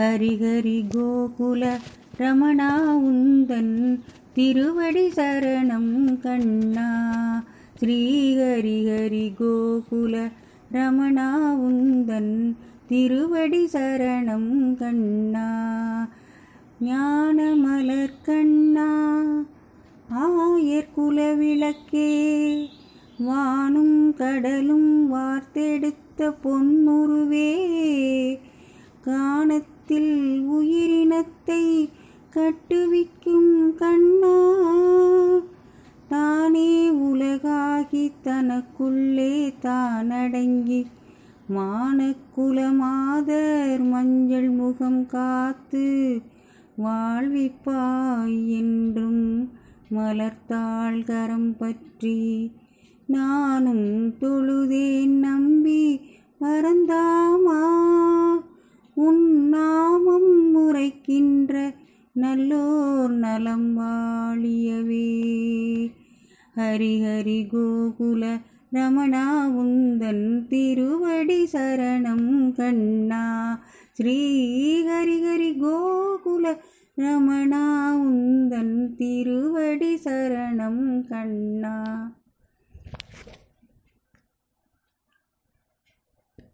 ஹரிஹரி கோகுல ரமணா உந்தன் திருவடி சரணம் கண்ணா. ஸ்ரீஹரிஹரி கோகுல ரமணா உந்தன் திருவடி சரணம் கண்ணா. ஞானமலர் கண்ணா ஆயர் குல விளக்கே. வானும் கடலும் வார்த்தெடுத்த பொன்னுருவே. காண காணத்தில் உயிரினத்தை கட்டுவிக்கும் கண்ணா. தானே உலகாகி தனக்குள்ளே தானடங்கி மானக்குலமாதர் மஞ்சள் முகம் காத்து வாழ்விப்பாய் என்றும் மலர்த்தாள் கரம் பற்றி நானும் தொழுதேன் நம்பி மறந்தாமா? நின்ற நல்லோர் நலம் வாழியவே. ஹரிஹரி கோகுல ரமணா உந்தன் திருவடி சரணம் கண்ணா. ஸ்ரீ ஹரி கோகுல ரமணா உந்தன் திருவடி சரணம் கண்ணா.